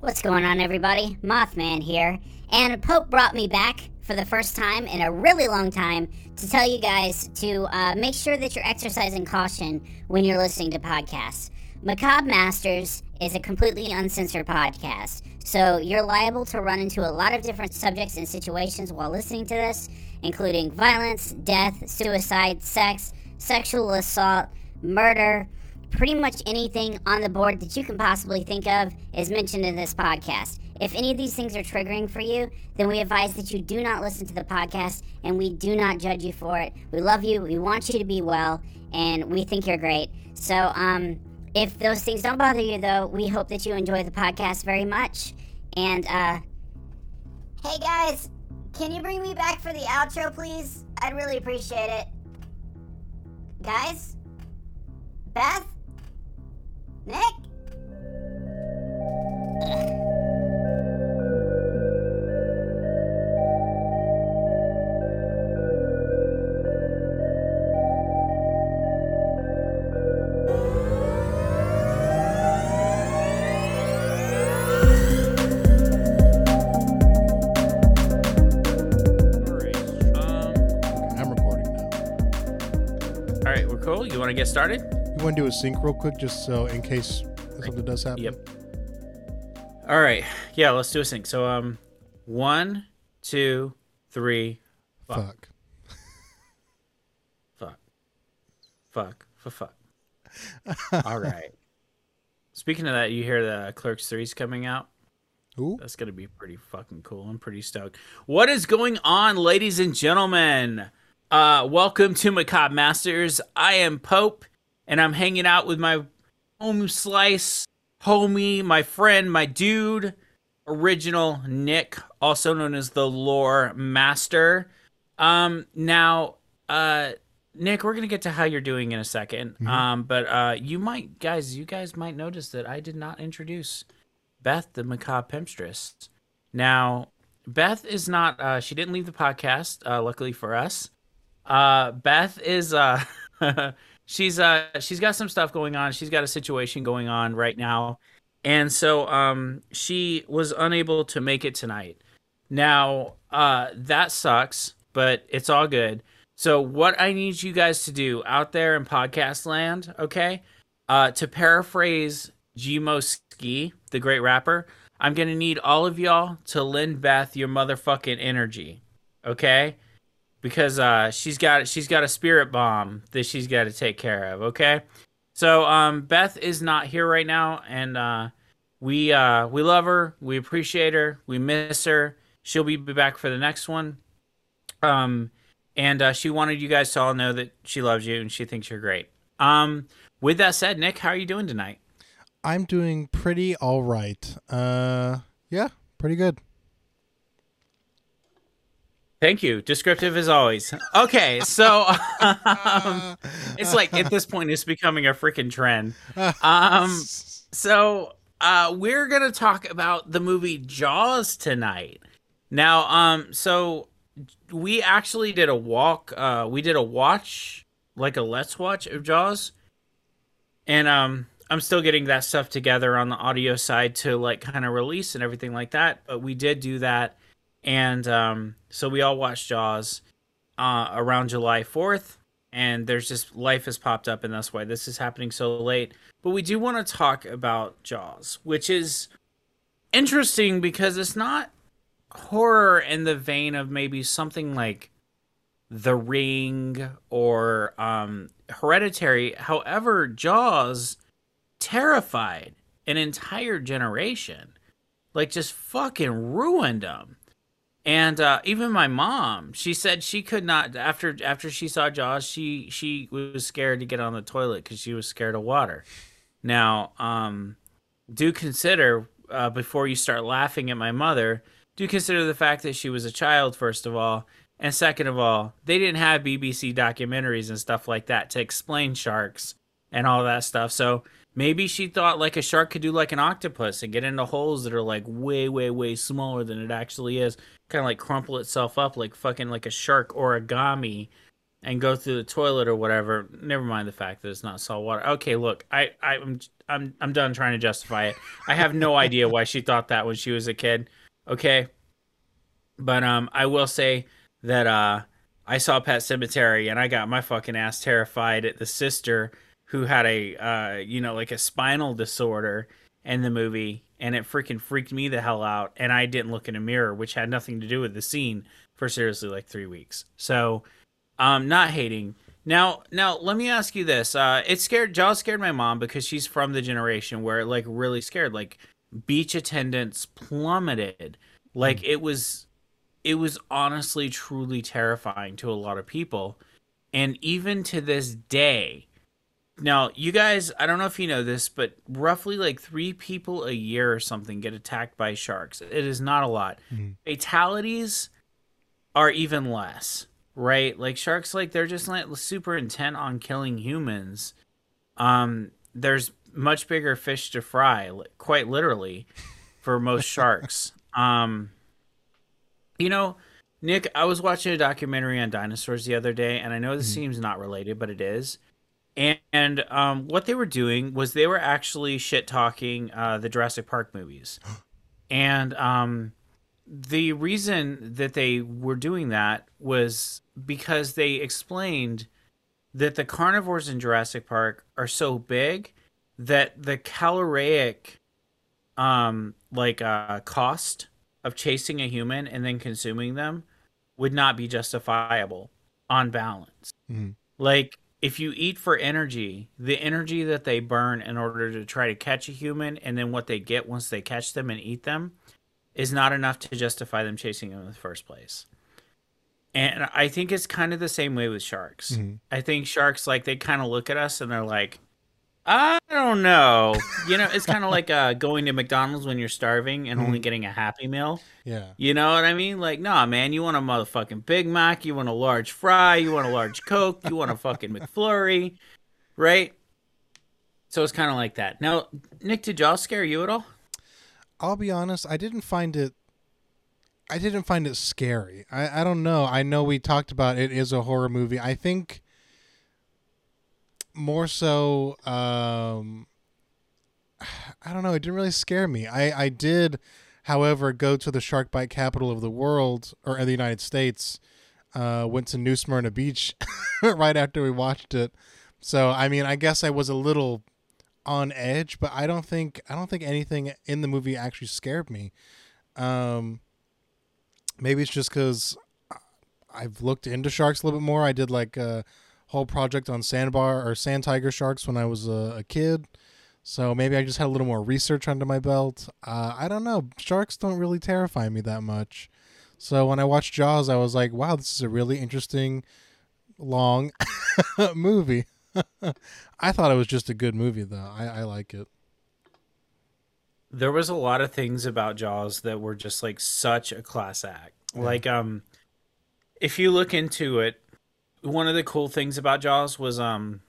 What's going on, everybody? Mothman here. And Pope brought me back for the first time in a really long time to tell you guys to uh, make sure that you're exercising caution when you're listening to podcasts. Macabre Masters is a completely uncensored podcast, so you're liable to run into a lot of different subjects and situations while listening to this, including violence, death, suicide, sex, sexual assault, murder pretty much anything on the board that you can possibly think of is mentioned in this podcast. If any of these things are triggering for you, then we advise that you do not listen to the podcast and we do not judge you for it. We love you, we want you to be well, and we think you're great. So, um, if those things don't bother you, though, we hope that you enjoy the podcast very much. And, uh, hey guys, can you bring me back for the outro, please? I'd really appreciate it. Guys? Beth? Nick? Um, I'm recording now. all right, we're cool. You want to get started? Want to do a sync real quick, just so in case something does happen? Yep. All right. Yeah, let's do a sync. So, um, one, two, three, Fuck. fuck, fuck, fuck, fuck. All right. Speaking of that, you hear the Clerks three's coming out. Ooh. That's gonna be pretty fucking cool. I'm pretty stoked. What is going on, ladies and gentlemen? Uh, welcome to Macabre Masters. I am Pope, and I'm hanging out with my home slice homie, my friend, my dude, original Nick, also known as the Lore Master. Um, now, uh, Nick, we're gonna get to how you're doing in a 2nd Um, but uh, you might, guys, you guys might notice that I did not introduce Beth, the macabre pimpstress. Now, Beth is not. Uh, she didn't leave the podcast. Uh, luckily for us, uh, Beth is. Uh, she's uh, she's got some stuff going on. She's got a situation going on right now, and so um, she was unable to make it tonight. Now, uh, that sucks, but it's all good. So, what I need you guys to do out there in podcast land, okay? Uh, to paraphrase Gmo Ski, the great rapper, I'm gonna need all of y'all to lend Beth your motherfucking energy, okay? Because uh, she's got she's got a spirit bomb that she's got to take care of, okay? So um, Beth is not here right now, and uh, we uh, we love her, we appreciate her, we miss her. She'll be back for the next one. Um, and uh, she wanted you guys to all know that she loves you and she thinks you're great. Um, with that said, Nick, how are you doing tonight? I'm doing pretty all right. Uh, yeah, pretty good. Thank you. Descriptive as always. Okay, so um, it's like at this point it's becoming a freaking trend. Um, so uh, we're gonna talk about the movie Jaws tonight. Now, um, so we actually did a walk. Uh, we did a watch, like a let's watch of Jaws, and um, I'm still getting that stuff together on the audio side to like kind of release and everything like that. But we did do that, and um, so we all watched Jaws uh, around July 4th. And there's just life has popped up, and that's why this is happening so late. But we do want to talk about Jaws, which is interesting because it's not horror in the vein of maybe something like The Ring or um, Hereditary. However, Jaws terrified an entire generation, like just fucking ruined them. And uh, even my mom, she said she could not after after she saw Jaws, she she was scared to get on the toilet because she was scared of water. Now, um, do consider uh, before you start laughing at my mother, do consider the fact that she was a child first of all, and second of all, they didn't have BBC documentaries and stuff like that to explain sharks and all that stuff. So maybe she thought like a shark could do like an octopus and get into holes that are like way, way, way smaller than it actually is. Kind of like crumple itself up like fucking like a shark origami and go through the toilet or whatever. Never mind the fact that it's not salt water. Okay, look, I, I I'm I'm I'm done trying to justify it. I have no idea why she thought that when she was a kid. Okay, but um, I will say that uh, I saw Pet Sematary and I got my fucking ass terrified at the sister who had a uh, you know, like a spinal disorder in the movie, and it freaking freaked me the hell out. And I didn't look in a mirror, which had nothing to do with the scene for seriously like three weeks. So, um, not hating. Now, now let me ask you this. Uh, it scared Jaws scared my mom because she's from the generation where like really scared. Like beach attendance plummeted. Like it was, it was honestly truly terrifying to a lot of people, and even to this day. Now, you guys, I don't know if you know this, but roughly like three people a year or something get attacked by sharks. It is not a lot. Mhm. Fatalities are even less, right? Like sharks, like they're just like super intent on killing humans. Um, there's much bigger fish to fry, quite literally, for most sharks. Um, you know, Nick, I was watching a documentary on dinosaurs the other day, and I know this Mhm. seems not related, but it is. And, and um, what they were doing was they were actually shit talking uh, the Jurassic Park movies. And um, the reason that they were doing that was because they explained that the carnivores in Jurassic Park are so big that the caloric um like uh cost of chasing a human and then consuming them would not be justifiable on balance. Mhm. Like if you eat for energy, the energy that they burn in order to try to catch a human and then what they get once they catch them and eat them is not enough to justify them chasing them in the first place. And I think it's kind of the same way with sharks. Mhm. I think sharks like they kind of look at us and they're like, I don't know. You know, it's kind of like uh, going to McDonald's when you're starving and only Mhm. getting a Happy Meal. Yeah. You know what I mean? Like, nah, man, you want a motherfucking Big Mac, you want a large fry, you want a large Coke, you want a fucking McFlurry, right? So it's kind of like that. Now, Nick, did Jaws scare you at all? I'll be honest, I didn't find it I didn't find it scary. I, I don't know. I know we talked about it is a horror movie. I think more so um I don't know, it didn't really scare me. I, I did, however, go to the shark bite capital of the world or the United States. Uh went to New Smyrna Beach right after we watched it. So I mean I guess I was a little on edge, but I don't think I don't think anything in the movie actually scared me. Um, maybe it's just because I've looked into sharks a little bit more. I did like a whole project on sandbar or sand tiger sharks when I was a, a kid, so maybe I just had a little more research under my belt. Uh, I don't know. Sharks don't really terrify me that much. So when I watched Jaws, I was like, "Wow, this is a really interesting, long movie." I thought it was just a good movie, though. I, I like it. there was a lot of things about Jaws that were just like such a class act. Yeah. Like um if you look into it, one of the cool things about Jaws was um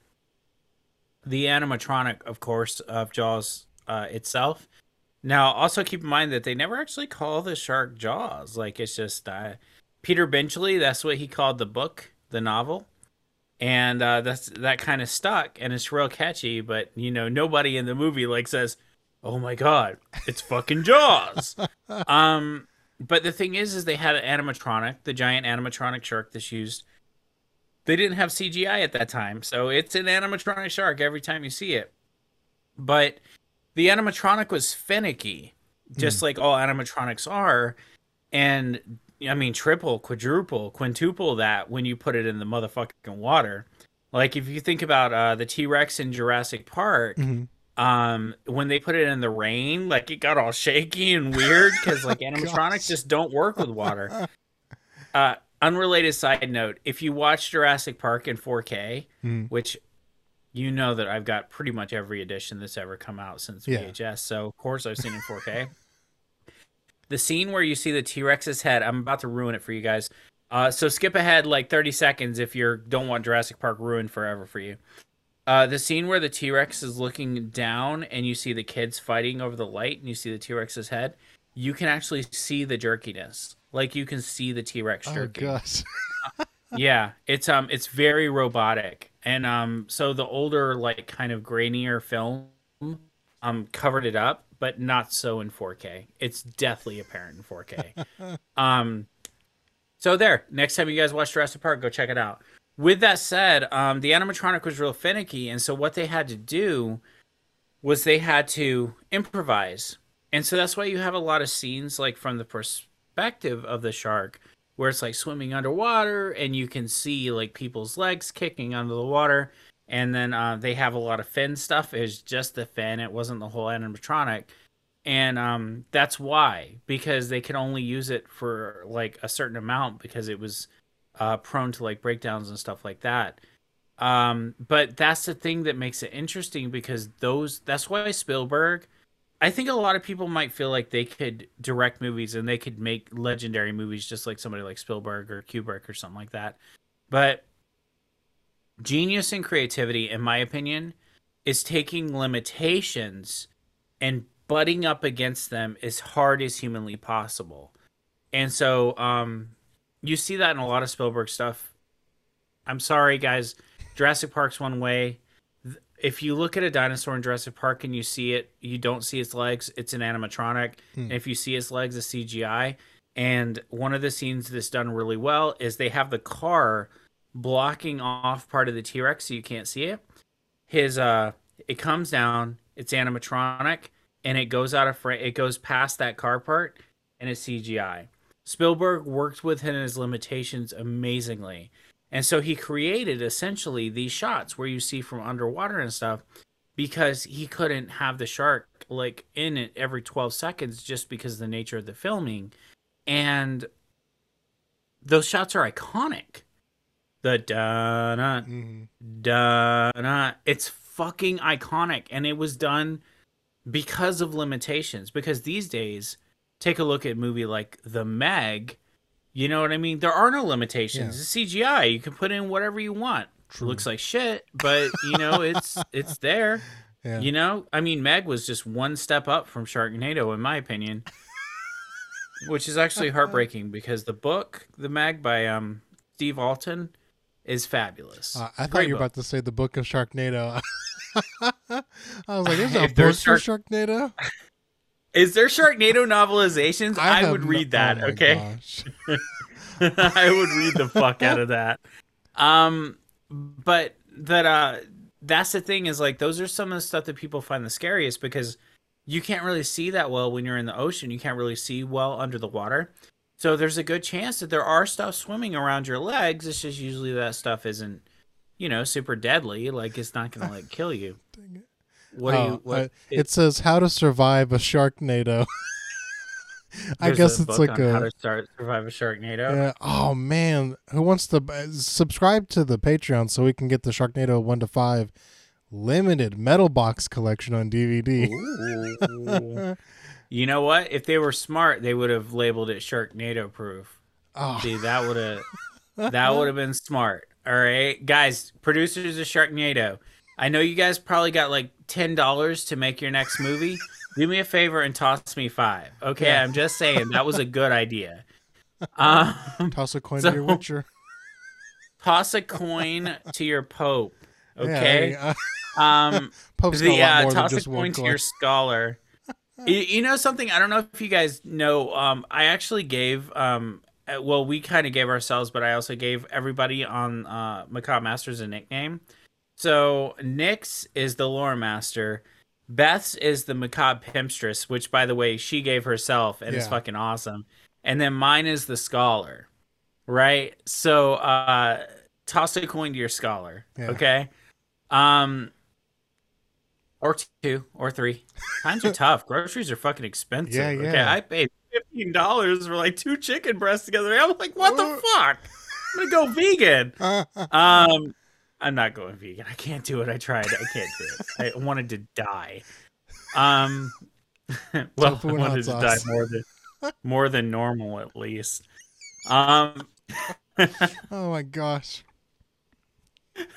the animatronic of course of Jaws uh itself. Now also keep in mind that they never actually call the shark Jaws. Like it's just uh Peter Benchley, that's what he called the book, the novel. And uh that's that kind of stuck and it's real catchy, but you know, nobody in the movie like says oh my god it's fucking jaws um but the thing is is they had an animatronic the giant animatronic shark that's used they didn't have cgi at that time so it's an animatronic shark every time you see it. But the animatronic was finicky just like all animatronics are. And i mean triple quadruple quintuple that when you put it in the motherfucking water. Like if you think about uh, the t-rex in jurassic park Mm-hmm. um when they put it in the rain like it got all shaky and weird because like animatronics just don't work with water. Uh unrelated side note if you watch jurassic park in 4k Mm. which you know that i've got pretty much every edition that's ever come out since Yeah. vhs so of course i've seen in 4k the scene where you see the t-rex's head i'm about to ruin it for you guys uh so skip ahead like 30 seconds if you don't want jurassic park ruined forever for you uh, the scene where the T Rex is looking down and you see the kids fighting over the light and you see the T Rex's head, you can actually see the jerkiness. Like you can see the T Rex Oh gosh. yeah, it's um it's very robotic. And um so the older like kind of grainier film um covered it up, but not so in 4K. It's deathly apparent in 4K. um so there, next time you guys watch Jurassic Park, go check it out. With that said, um the animatronic was real finicky and so what they had to do was they had to improvise. And so that's why you have a lot of scenes like from the perspective of the shark where it's like swimming underwater and you can see like people's legs kicking under the water and then uh, they have a lot of fin stuff. It's just the fin. It wasn't the whole animatronic. And um, that's why because they could only use it for like a certain amount because it was uh, prone to like breakdowns and stuff like that. Um, but that's the thing that makes it interesting because those that's why spielberg I think a lot of people might feel like they could direct movies and they could make legendary movies just like somebody like Spielberg or Kubrick or something like that. But genius and creativity, in my opinion, is taking limitations and butting up against them as hard as humanly possible. And so um, you see that in a lot of Spielberg stuff. I'm sorry, guys. Jurassic Park's one way if you look at a dinosaur in Jurassic Park and you see it, you don't see its legs, it's an animatronic. Hmm. And if you see its legs, it's CGI. And one of the scenes that's done really well is they have the car blocking off part of the T Rex so you can't see it. His uh it comes down, it's animatronic, and it goes out of frame it goes past that car part and it's CGI. Spielberg worked within his limitations amazingly. And so he created essentially these shots where you see from underwater and stuff because he couldn't have the shark like in it every 12 seconds just because of the nature of the filming. And those shots are iconic. The da na mm-hmm. da na it's fucking iconic and it was done because of limitations because these days take a look at a movie like The Meg you know what I mean? There are no limitations. Yeah. It's CGI. You can put in whatever you want. True. Looks like shit, but you know it's it's there. Yeah. You know, I mean, Meg was just one step up from Sharknado, in my opinion, which is actually heartbreaking because the book, The Meg by um Steve Alten, is fabulous. Uh, I thought you were book. about to say the book of Sharknado. I was like, "There's a book Shark- for Sharknado." Is there Sharknado novelizations? I, I would read that. Oh okay, I would read the fuck out of that. Um, but that uh, that's the thing is like those are some of the stuff that people find the scariest because you can't really see that well when you're in the ocean. You can't really see well under the water. So there's a good chance that there are stuff swimming around your legs. It's just usually that stuff isn't, you know, super deadly. Like it's not gonna like kill you. What oh, you? What, uh, it, it, says how to survive a Sharknado. I guess it's like a how to start survive a Sharknado. Yeah. Oh man, who wants to uh, subscribe to the Patreon so we can get the Sharknado one to five limited metal box collection on DVD? you know what? If they were smart, they would have labeled it Sharknado proof. Oh. See, that would have that would have been smart. All right, guys, producers of Sharknado. I know you guys probably got like ten dollars to make your next movie. Do me a favor and toss me five. Okay, yeah. I'm just saying that was a good idea. Um, toss a coin so, to your Witcher. Toss a coin to your Pope. Okay. Yeah, um, Pope's the, uh, toss a coin to your scholar. you, you, know something? I don't know if you guys know. Um, I actually gave um, uh, well, we kind of gave ourselves, but I also gave everybody on uh, Macabre Masters a nickname. So Nick's is the lore master. Beth's is the macabre pimpstress, which by the way she gave herself and yeah. it's fucking awesome. And then mine is the scholar. Right? So uh toss a coin to your scholar. Yeah. Okay. Um or two or three. Times are tough. Groceries are fucking expensive. Yeah, yeah. Okay. I paid fifteen dollars for like two chicken breasts together. I'm like, what the fuck? I'm gonna go vegan. um I'm not going vegan. I can't do it. I tried. I can't do it. I wanted to die. Um, well, I wanted to die more than more than normal at least. Um. oh my gosh.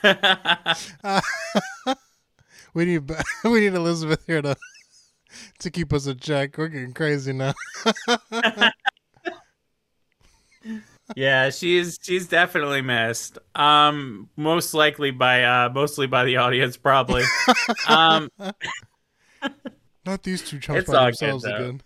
Uh, we need we need Elizabeth here to to keep us in check. We're getting crazy now. Yeah, she's she's definitely missed. Um, most likely by uh, mostly by the audience, probably. um, Not these two chumps It's by all good, themselves though. again.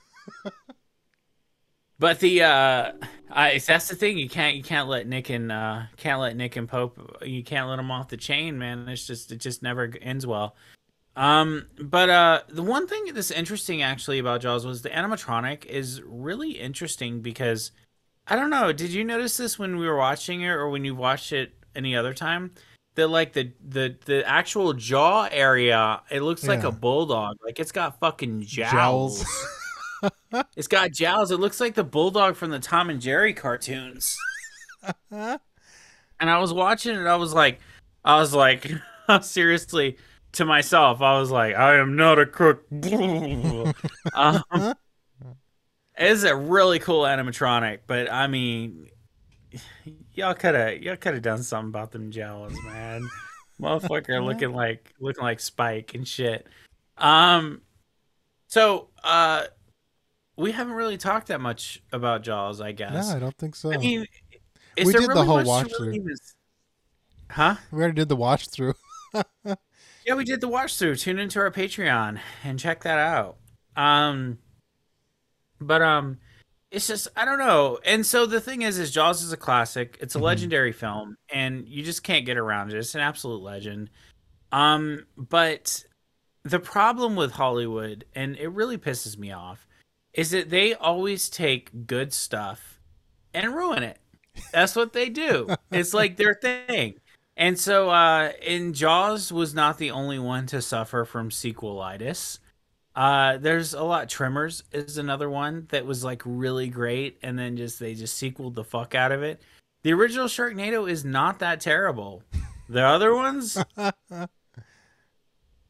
but the uh, I that's the thing. You can't you can't let Nick and uh can't let Nick and Pope. You can't let them off the chain, man. It's just it just never ends well. Um, but uh, the one thing that's interesting actually about Jaws was the animatronic is really interesting because I don't know. Did you notice this when we were watching it, or when you watched it any other time? That like the the the actual jaw area, it looks like a bulldog. Like it's got fucking Jowls. jowls. it's got jowls. It looks like the bulldog from the Tom and Jerry cartoons. and I was watching it. I was like, I was like, seriously to myself. I was like, I am not a crook. um, it's a really cool animatronic, but I mean, y'all could have y'all could have done something about them jowls, man. Motherfucker looking like looking like Spike and shit. Um, so uh, we haven't really talked that much about Jaws, I guess. No, I don't think so. I mean, is We there did the whole watch really through. even- Huh? we already did the watch through. Yeah, we did the watch through. Tune into our Patreon and check that out. Um, but um, it's just I don't know. And so the thing is, is Jaws is a classic. It's a Mhm. legendary film, and you just can't get around it. It's an absolute legend. Um, but the problem with Hollywood, and it really pisses me off, is that they always take good stuff and ruin it. That's what they do. it's like their thing. And so, uh, and Jaws was not the only one to suffer from sequelitis. Uh, there's a lot. Tremors is another one that was like really great, and then just they just sequeled the fuck out of it. The original Sharknado is not that terrible. The other ones,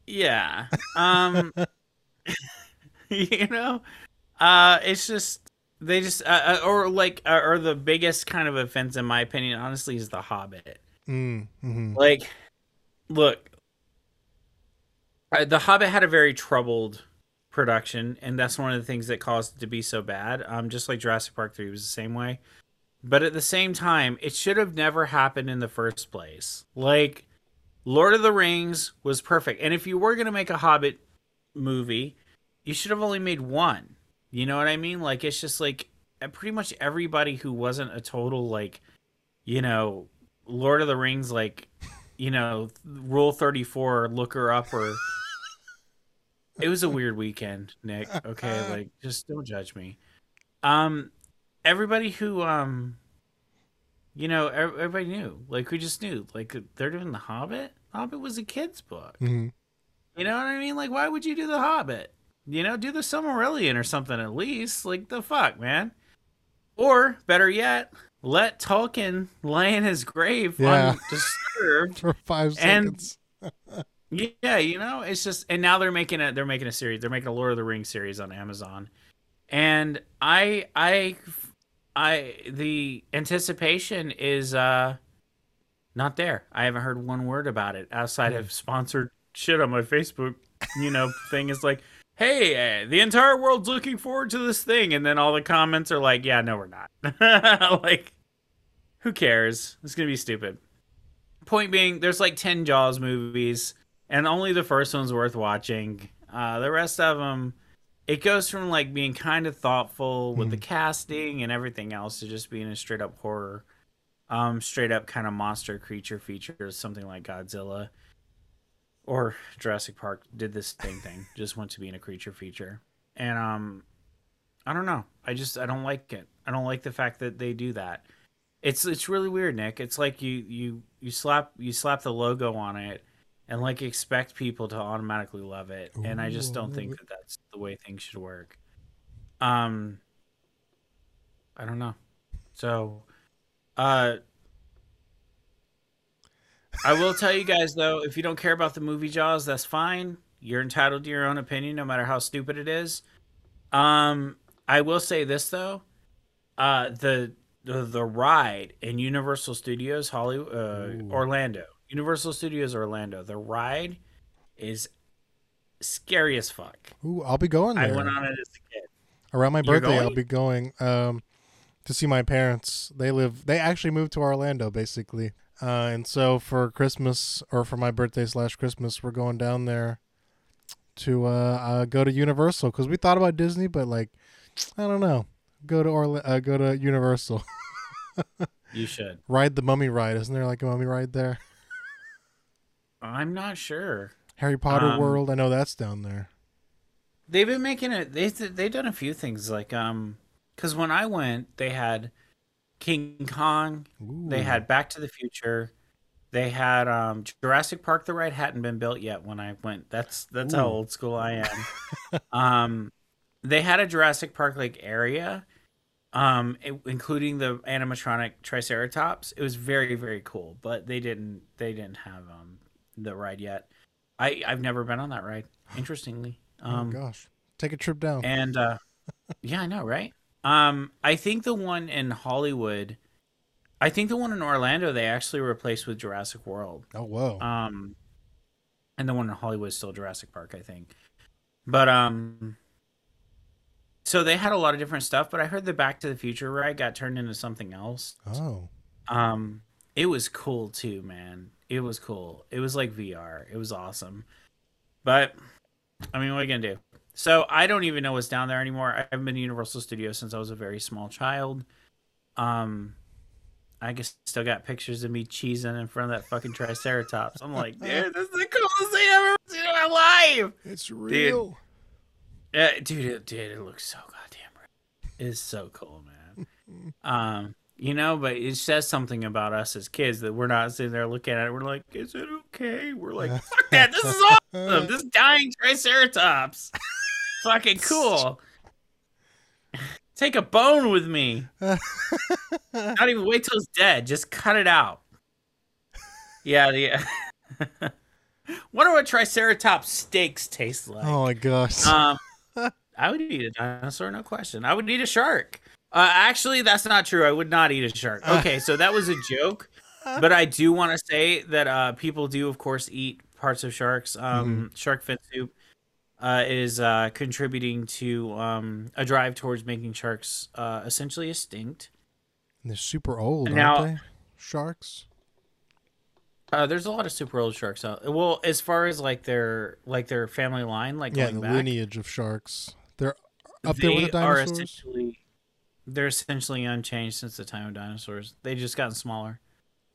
yeah. Um, you know, uh, it's just they just uh, uh, or like uh, or the biggest kind of offense in my opinion, honestly, is the Hobbit. Mm, hmm Like, look, The Hobbit had a very troubled production, and that's one of the things that caused it to be so bad. Um, just like Jurassic Park three was the same way. But at the same time, it should have never happened in the first place. Like, Lord of the Rings was perfect, and if you were gonna make a Hobbit movie, you should have only made one. You know what I mean? Like, it's just like pretty much everybody who wasn't a total like, you know, Lord of the Rings, like, you know, Rule 34 looker upper. It was a weird weekend, Nick. Okay, like, just don't judge me. Um, everybody who, um, you know, everybody knew. Like, we just knew. Like, they're doing The Hobbit. Hobbit was a kid's book. hmm You know what I mean? Like, why would you do The Hobbit? You know, do the Silmarillion or something at least. Like, the fuck, man. Or, better yet, let Tolkien lay in his grave Yeah. undisturbed. For five And- seconds. yeah, you know, it's just, and now they're making a, they're making a series. They're making a Lord of the Rings series on Amazon, and I, I, I, the anticipation is uh not there. I haven't heard one word about it outside of sponsored shit on my Facebook, you know, thing is like, hey, uh, the entire world's looking forward to this thing, and then all the comments are like, yeah, no, we're not. like, who cares? It's gonna be stupid. Point being, there's like ten Jaws movies, and only the first one's worth watching. Uh, the rest of them, it goes from like being kind of thoughtful with the casting and everything else to just being a straight up horror, um, straight up kind of monster creature feature, something like Godzilla or Jurassic Park did this same thing, just went to being a creature feature. And um I don't know. I just I don't like it. I don't like the fact that they do that. It's it's really weird, Nick. It's like you you you slap you slap the logo on it and like expect people to automatically love it. And I just don't think that that's the way things should work. Um I don't know. So uh I will tell you guys though, if you don't care about the movie Jaws, that's fine. You're entitled to your own opinion, no matter how stupid it is. Um, I will say this though, uh, the the, the ride in Universal Studios Hollywood, uh, Ooh. Orlando, Universal Studios Orlando, the ride is scary as fuck. Ooh, I'll be going there. I went on it as a kid. Around my You're birthday, I'll be going. Um, to see my parents. They live. They actually moved to Orlando, basically. Uh, and so for Christmas or for my birthday slash Christmas, we're going down there to uh, uh go to Universal because we thought about Disney, but like I don't know, go to Orla- uh, go to Universal, You should. ride the Mummy ride. Isn't there like a Mummy ride there? I'm not sure. Harry Potter Um, World. I know that's down there. They've been making it. They they've done a few things like um, because when I went, they had King Kong. They had Back to the Future. They had um Jurassic Park. The ride hadn't been built yet when I went. That's that's how old school I am. um, they had a Jurassic Park like area, um, it- including the animatronic Triceratops. It was very very cool, but they didn't they didn't have um the ride yet. I I've never been on that ride. Interestingly, um, oh gosh, take a trip down. and uh yeah, I know, right? Um I think the one in Hollywood I think the one in Orlando they actually replaced with Jurassic World. oh whoa. Um and the one in Hollywood is still Jurassic Park, I think. But um so they had a lot of different stuff, but I heard the Back to the Future ride got turned into something else. oh. Um it was cool too, man. It was cool. It was like VR. It was awesome. But I mean, what are you gonna do? So I don't even know what's down there anymore. I haven't been to Universal Studios since I was a very small child. Um, I guess still got pictures of me cheesing in front of that fucking Triceratops. I'm like, dude, this is the coolest thing I've ever seen in my life. It's real. Yeah, dude, it, dude, it looks so goddamn real. It's so cool, man. um, you know, but it says something about us as kids that we're not sitting there looking at it. We're like, is it okay? We're like, fuck that. This is awesome. This dying Triceratops. Fucking cool. Take a bone with me. Not even wait till it's dead. Just cut it out. Yeah, the. Wonder what Triceratops steaks taste like. oh my gosh. Um, I would eat a dinosaur, no question. I would eat a shark. Uh, actually, that's not true. I would not eat a shark. Okay, so that was a joke, but I do want to say that uh, people do, of course, eat parts of sharks. Um, Shark fin soup uh, is uh, contributing to um, a drive towards making sharks uh, essentially extinct. And They're super old, Now- aren't they? Sharks. Uh, there's a lot of super old sharks out. Well, as far as like their like their family line, like Yeah, the back, lineage of sharks. They're up there with the are essentially they're essentially unchanged since the time of dinosaurs. They've just gotten smaller.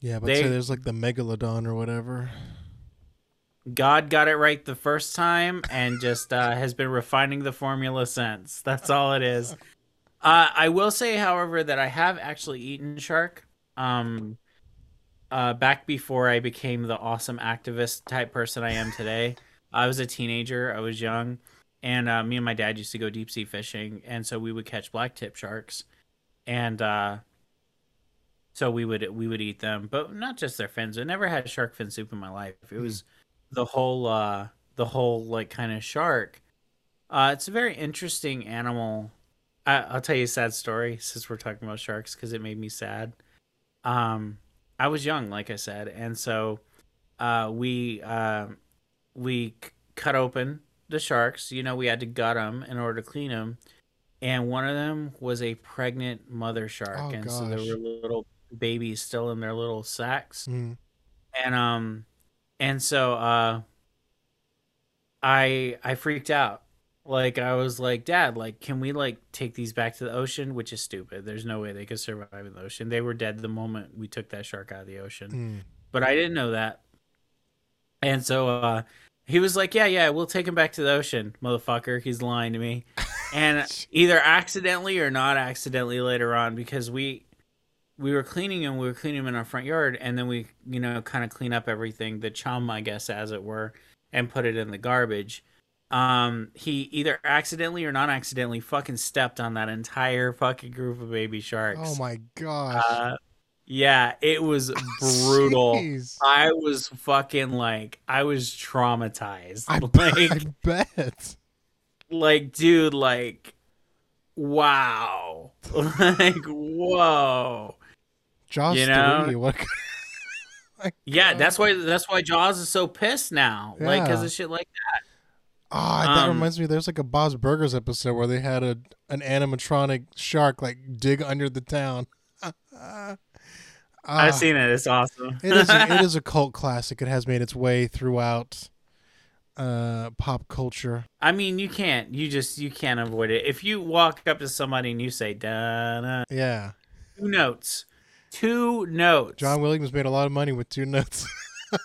Yeah, but they- say there's like the megalodon or whatever. God got it right the first time and just uh, has been refining the formula since. That's all it is. Uh, I will say, however, that I have actually eaten shark. Um, uh, back before I became the awesome activist type person I am today, I was a teenager. I was young, and uh, me and my dad used to go deep sea fishing, and so we would catch black tip sharks, and uh, so we would we would eat them, but not just their fins. I never had shark fin soup in my life. It was the whole uh, the whole like kind of shark. Uh, it's a very interesting animal. I, I'll tell you a sad story since we're talking about sharks because it made me sad. Um, I was young, like I said, and so uh, we uh, we c- cut open the sharks. You know, we had to gut them in order to clean them, and one of them was a pregnant mother shark, Oh, and so there were little babies still in their little sacks. Mm. and um and so uh i i freaked out. Like i was like dad like can we like take these back to the ocean? Which is stupid. There's no way they could survive in the ocean. They were dead the moment we took that shark out of the ocean. Mm. but i didn't know that. And so uh he was like yeah yeah we'll take him back to the ocean motherfucker. He's lying to me. And either accidentally or not accidentally later on because we we were cleaning him we were cleaning him in our front yard and then we you know kind of clean up everything the chum i guess as it were and put it in the garbage. Um he either accidentally or not accidentally fucking stepped on that entire fucking group of baby sharks. Oh my gosh. uh, yeah it was brutal Jeez. i was fucking like i was traumatized I, like I bet. like dude like wow like whoa Jaws You know? three. What? My yeah God. that's why that's why jaws is so pissed now like because of shit like that. Oh, that Um, reminds me. There's like a Bob's Burgers episode where they had a an animatronic shark like dig under the town. Ah, I've seen it. It's awesome. it is a, it is a cult classic. It has made its way throughout uh, pop culture. I mean, you can't. You just you can't avoid it. If you walk up to somebody and you say "da da," Yeah, two notes, two notes. John Williams made a lot of money with two notes.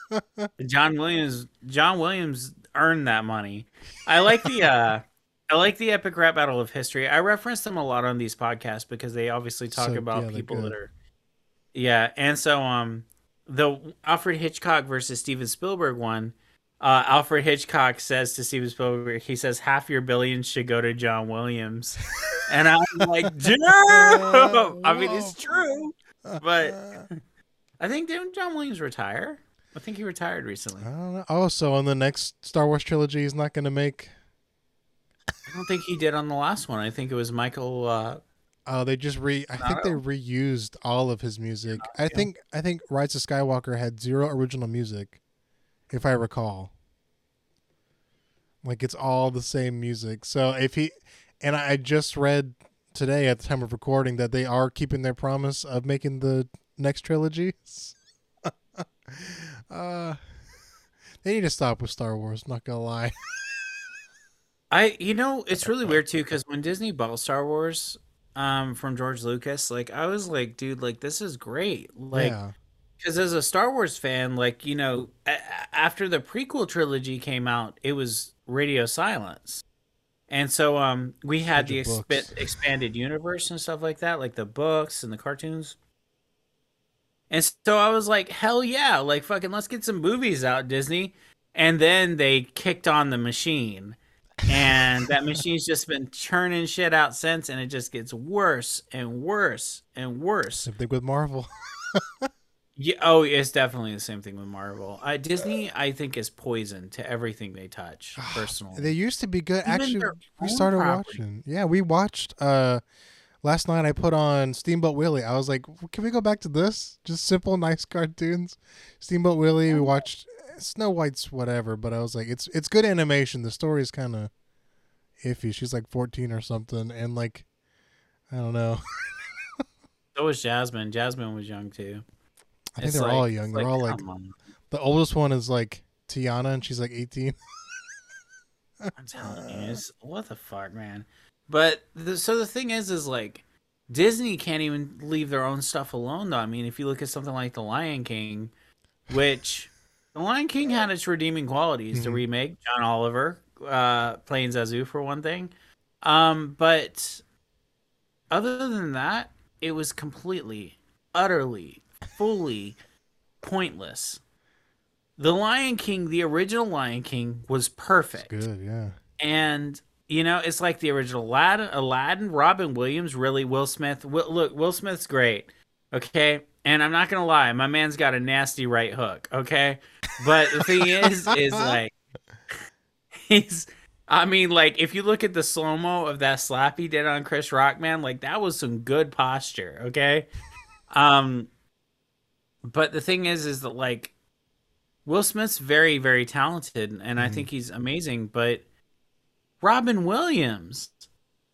John Williams. John Williams earned that money. I like the. uh I like the epic rap battle of history. I reference them a lot on these podcasts because they obviously talk So, about yeah, people that are. Yeah, and so um, the Alfred Hitchcock versus Steven Spielberg one. Uh, Alfred Hitchcock says to Steven Spielberg, he says half your billions should go to John Williams, and I'm like, damn. I mean, it's true, but I think didn't John Williams retire? I think he retired recently. I don't know. Oh, so on the next Star Wars trilogy, he's not going to make. I don't think he did on the last one. I think it was Michael. Uh, Oh, they just re. I think they reused all of his music. I think. I think Rise of Skywalker had zero original music, if I recall. Like it's all the same music. So if he, and I just read today at the time of recording that they are keeping their promise of making the next trilogy. uh, they need to stop with Star Wars. Not gonna lie. I you know it's really weird too because when Disney bought Star Wars um from George Lucas, like I was like, dude, like this is great. Like yeah. because as a Star Wars fan, like you know, a- after the prequel trilogy came out, it was radio silence, and so um we had the exp- expanded universe and stuff like that, like the books and the cartoons. And so I was like, hell yeah, like fucking let's get some movies out, Disney. And then they kicked on the machine. And that machine's just been churning shit out since, and it just gets worse and worse and worse. Same thing with Marvel. Yeah, oh, it's definitely the same thing with Marvel. Uh, Disney, I think, is poison to everything they touch. Personally, They used to be good. Even Actually, we started property. watching. Yeah, we watched. Uh, last night I put on Steamboat Willie. I was like, can we go back to this? Just simple, nice cartoons. Steamboat Willie. We watched Snow White's whatever, but I was like, it's it's good animation. The story's kind of iffy. She's like 14 or something, and like, I don't know. so was Jasmine. Jasmine was young too. I think It's they're like- all young. They're all like the oldest one is like Tiana, and she's like 18. I'm telling you, it's, what the fuck, man. But the, so the thing is, is like Disney can't even leave their own stuff alone. Though I mean, if you look at something like The Lion King, which The Lion King had its redeeming qualities. The Mhm. remake, John Oliver uh, playing Zazu for one thing, um, but other than that, it was completely, utterly, fully pointless. The Lion King, the original Lion King, was perfect Good, yeah. and you know it's like the original Aladdin, Aladdin Robin Williams, really Will Smith. Will, look, Will Smith's great, okay. And I'm not gonna lie, my man's got a nasty right hook, okay. But the thing is, is like he's. I mean, like if you look at the slow mo of that slap he did on Chris Rock, man, like that was some good posture, okay. Um, but the thing is, is that like Will Smith's very, very talented, and I Mhm. think he's amazing. But Robin Williams,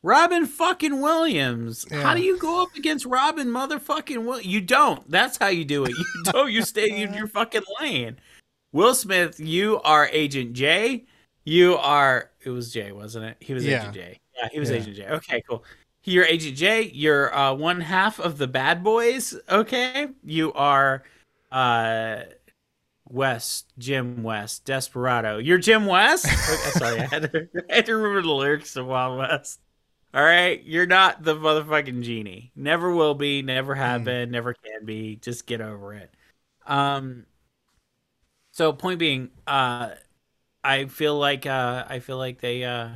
Robin fucking Williams, how do you go up against Robin motherfucking Will? You don't. That's how you do it. You don't. You stay in your fucking lane. Will Smith, you are Agent J. You are. It was J, wasn't it? He was Yeah. Agent J. Yeah, he was Yeah. Agent J. Okay, cool. You're Agent J. You're uh, one half of the bad boys. Okay, you are uh, West, Jim West, Desperado. You're Jim West. Okay, sorry, I had, to, I had to remember the lyrics of Wild West. All right, you're not the motherfucking genie. Never will be. Never have Hmm. been. Never can be. Just get over it. Um. So point being, uh, I feel like uh, I feel like they uh,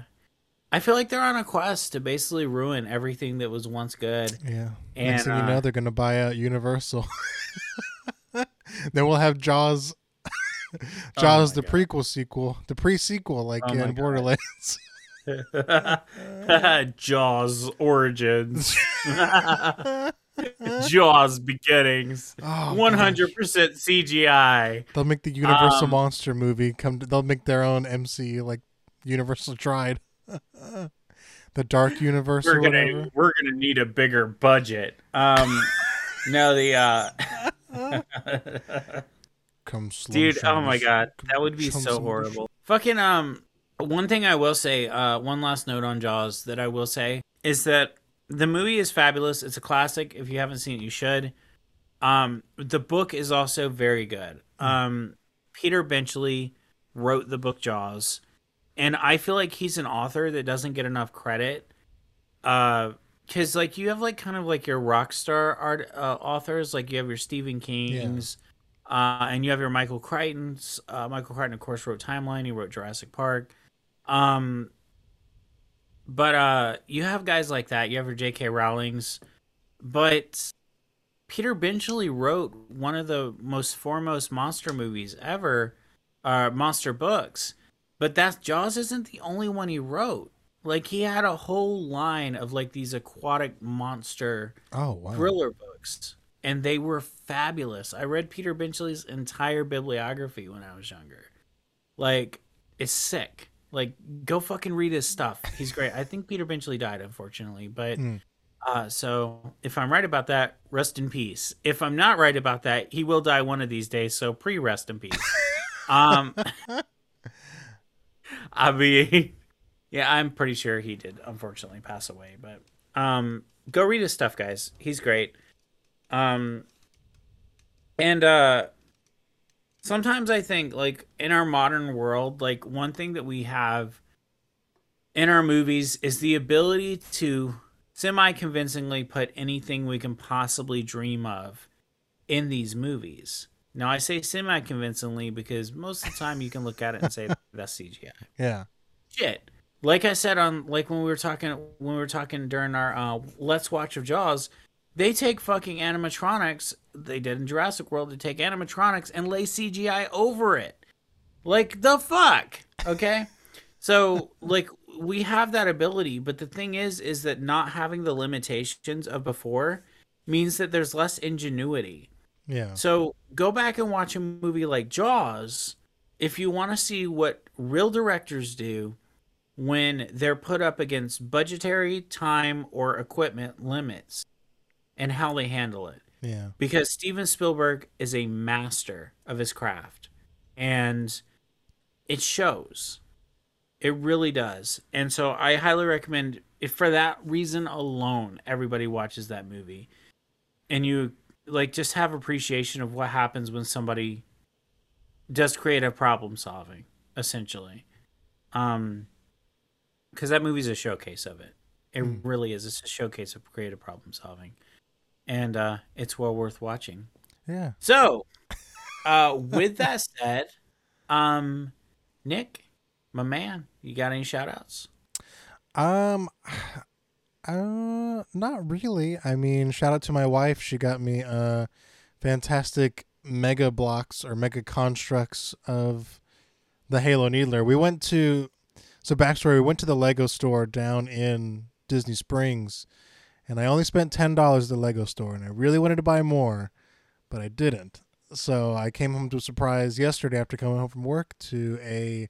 I feel like they're on a quest to basically ruin everything that was once good. Yeah. And, Next thing you uh, know, they're gonna buy out Universal. then we'll have Jaws. Jaws, Oh the prequel sequel, the pre-sequel, like Oh in Borderlands. Jaws origins. Jaws beginnings. Oh, One hundred percent CGI. They'll make the Universal Um, Monster movie come. To, they'll make their own MC like Universal tried. the Dark Universe we're gonna we're gonna need a bigger budget. Um, no, the uh, Come slow, dude. Oh my god, that would be so horrible. Fucking um, one thing I will say, uh, one last note on Jaws that I will say is that the movie is fabulous. It's a classic. If you haven't seen it, you should. Um, the book is also very good. Um, Peter Benchley wrote the book Jaws, and I feel like he's an author that doesn't get enough credit. Uh, because like you have like kind of like your rock star art uh, authors, like you have your Stephen King's, uh, and you have your Michael Crichton's. Uh, Michael Crichton, of course, wrote Timeline. He wrote Jurassic Park. Um, but uh, you have guys like that. You have your J.K. Rowling's, but Peter Benchley wrote one of the most foremost monster movies ever, uh, monster books. But that's Jaws isn't the only one he wrote. Like he had a whole line of like these aquatic monster Oh wow. thriller books, and they were fabulous. I read Peter Benchley's entire bibliography when I was younger. Like, it's sick. Like, go fucking read his stuff. He's great. I think Peter Benchley died, unfortunately, but Mm. uh, so if I'm right about that, rest in peace. If I'm not right about that, he will die one of these days. So pre-rest in peace. um, I mean, yeah, I'm pretty sure he did unfortunately pass away, but um, go read his stuff, guys. He's great. Um, and uh, sometimes I think like in our modern world, like one thing that we have in our movies is the ability to semi convincingly put anything we can possibly dream of in these movies. Now I say semi convincingly because most of the time you can look at it and say that's CGI. Yeah. Shit. Like I said on like when we were talking when we were talking during our uh, Let's Watch of Jaws, they take fucking animatronics. They did in Jurassic World. They take animatronics and lay CGI over it. Like the fuck. Okay. So like we have that ability, but the thing is, is that not having the limitations of before means that there's less ingenuity. Yeah. So go back and watch a movie like Jaws if you want to see what real directors do when they're put up against budgetary, time, or equipment limits and how they handle it. Yeah. Because Steven Spielberg is a master of his craft and it shows. It really does. And so I highly recommend if for that reason alone everybody watches that movie and you like just have appreciation of what happens when somebody does creative problem solving essentially. Um cuz that movie's a showcase of it. It Hmm. really is. It's a showcase of creative problem solving. And uh it's well worth watching. Yeah. So, uh, with that said, um, Nick, my man, you got any shout outs? Um, uh, not really. I mean, shout out to my wife. She got me uh, fantastic Mega Bloks or Mega Construx of the Halo Needler. We went to so backstory. We went to the Lego store down in Disney Springs, and I only spent ten dollars at the Lego store, and I really wanted to buy more, but I didn't. So I came home to a surprise yesterday after coming home from work to a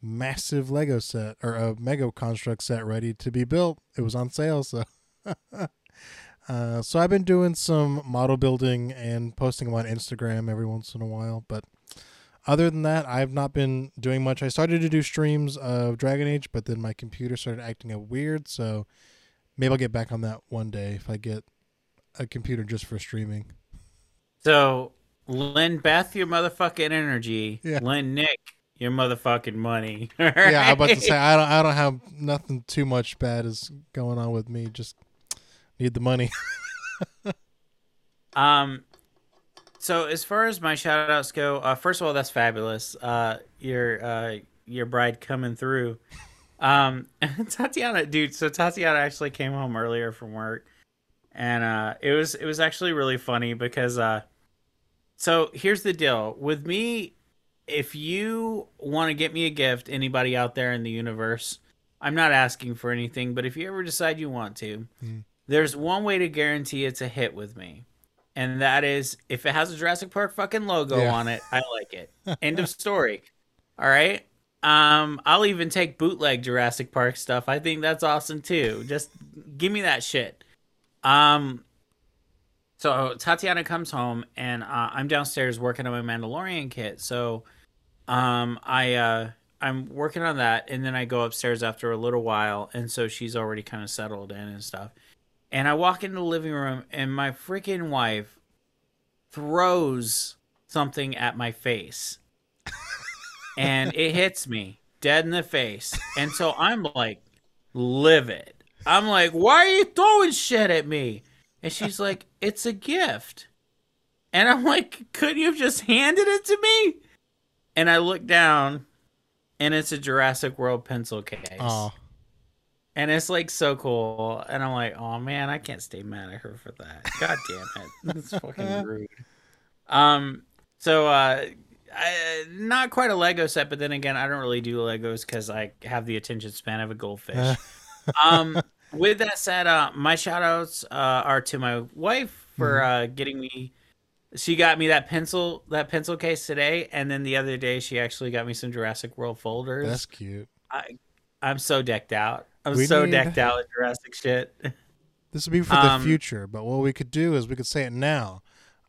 massive Lego set or a Mega construct set ready to be built. It was on sale, so uh, so I've been doing some model building and posting them on Instagram every once in a while. But other than that, I've not been doing much. I started to do streams of Dragon Age, but then my computer started acting up weird. So maybe I'll get back on that one day if I get a computer just for streaming. So, lend Beth your motherfucking energy. Yeah. Lend Nick your motherfucking money. Yeah, I'm about to say I don't. I don't have nothing too much bad is going on with me. Just need the money. Um, so as far as my shout outs go, uh, first of all, that's fabulous. Uh, your uh, your bride coming through. Um, Tatiana, dude. So Tatiana actually came home earlier from work, and uh, it was it was actually really funny because uh, so here's the deal with me. If you want to get me a gift, anybody out there in the universe, I'm not asking for anything, but if you ever decide you want to, Mm. there's one way to guarantee it's a hit with me and that is if it has a Jurassic Park fucking logo Yeah. on it, I like it. End of story. All right. Um, I'll even take bootleg Jurassic Park stuff. I think that's awesome too. Just give me that shit. Um, so Tatiana comes home and uh, I'm downstairs working on my Mandalorian kit. So, um, I uh, I'm working on that, and then I go upstairs after a little while, and so she's already kind of settled in and stuff. And I walk into the living room, and my freaking wife throws something at my face, and it hits me dead in the face. And so I'm like livid. I'm like, why are you throwing shit at me? And she's like, it's a gift. And I'm like, couldn't you have just handed it to me? And I look down and it's a Jurassic World pencil case. Oh, And it's like so cool. And I'm like, oh man, I can't stay mad at her for that. God damn it. That's fucking rude. Um, so uh I, not quite a Lego set, but then again, I don't really do Legos because I have the attention span of a goldfish. um, with that said, uh, my shout outs uh, are to my wife for uh, getting me. She got me that pencil that pencil case today, and then the other day she actually got me some Jurassic World folders. that's cute. I, I'm so decked out. I'm We so need- decked out with Jurassic shit. This would be for Um, the future, but what we could do is we could say it now.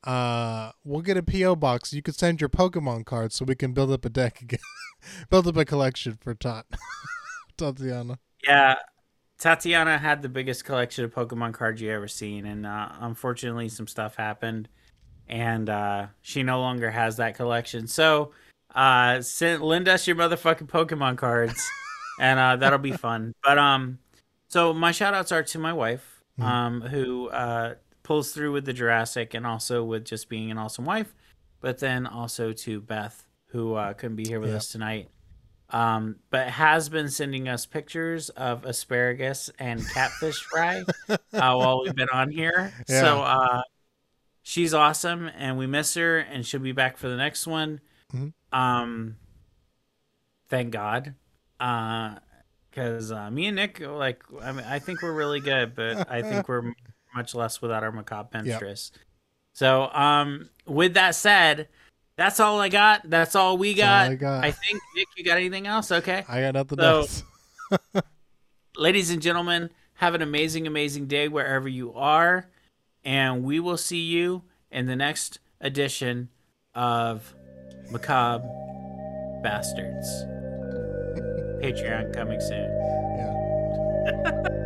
Uh, we'll get a PO box. You could send your Pokemon cards so we can build up a deck again, build up a collection for Tot Tatiana. Yeah, Tatiana had the biggest collection of Pokemon cards you ever seen, and uh, unfortunately, some stuff happened, and uh, she no longer has that collection. So, uh, send lend us your motherfucking Pokemon cards, and uh, that'll be fun. But um, so my shout outs are to my wife, um, who uh pulls through with the Jurassic and also with just being an awesome wife, but then also to Beth, who uh, couldn't be here with Yeah. us tonight um, but has been sending us pictures of asparagus and catfish fry uh, while we've been on here. Yeah. So uh, she's awesome, and we miss her, and she'll be back for the next one. Mhm. Um, thank God, because uh, me and Nick, like, I mean, I think we're really good, but I think we're much less without our macabre mistress. So, um, with that said. That's all I got. That's all we That's all got. I got. I think Nick, you got anything else? Okay. I got nothing So- else. Ladies and gentlemen, have an amazing, amazing day wherever you are. And we will see you in the next edition of Macabre Bastards. Patreon coming soon. Yeah.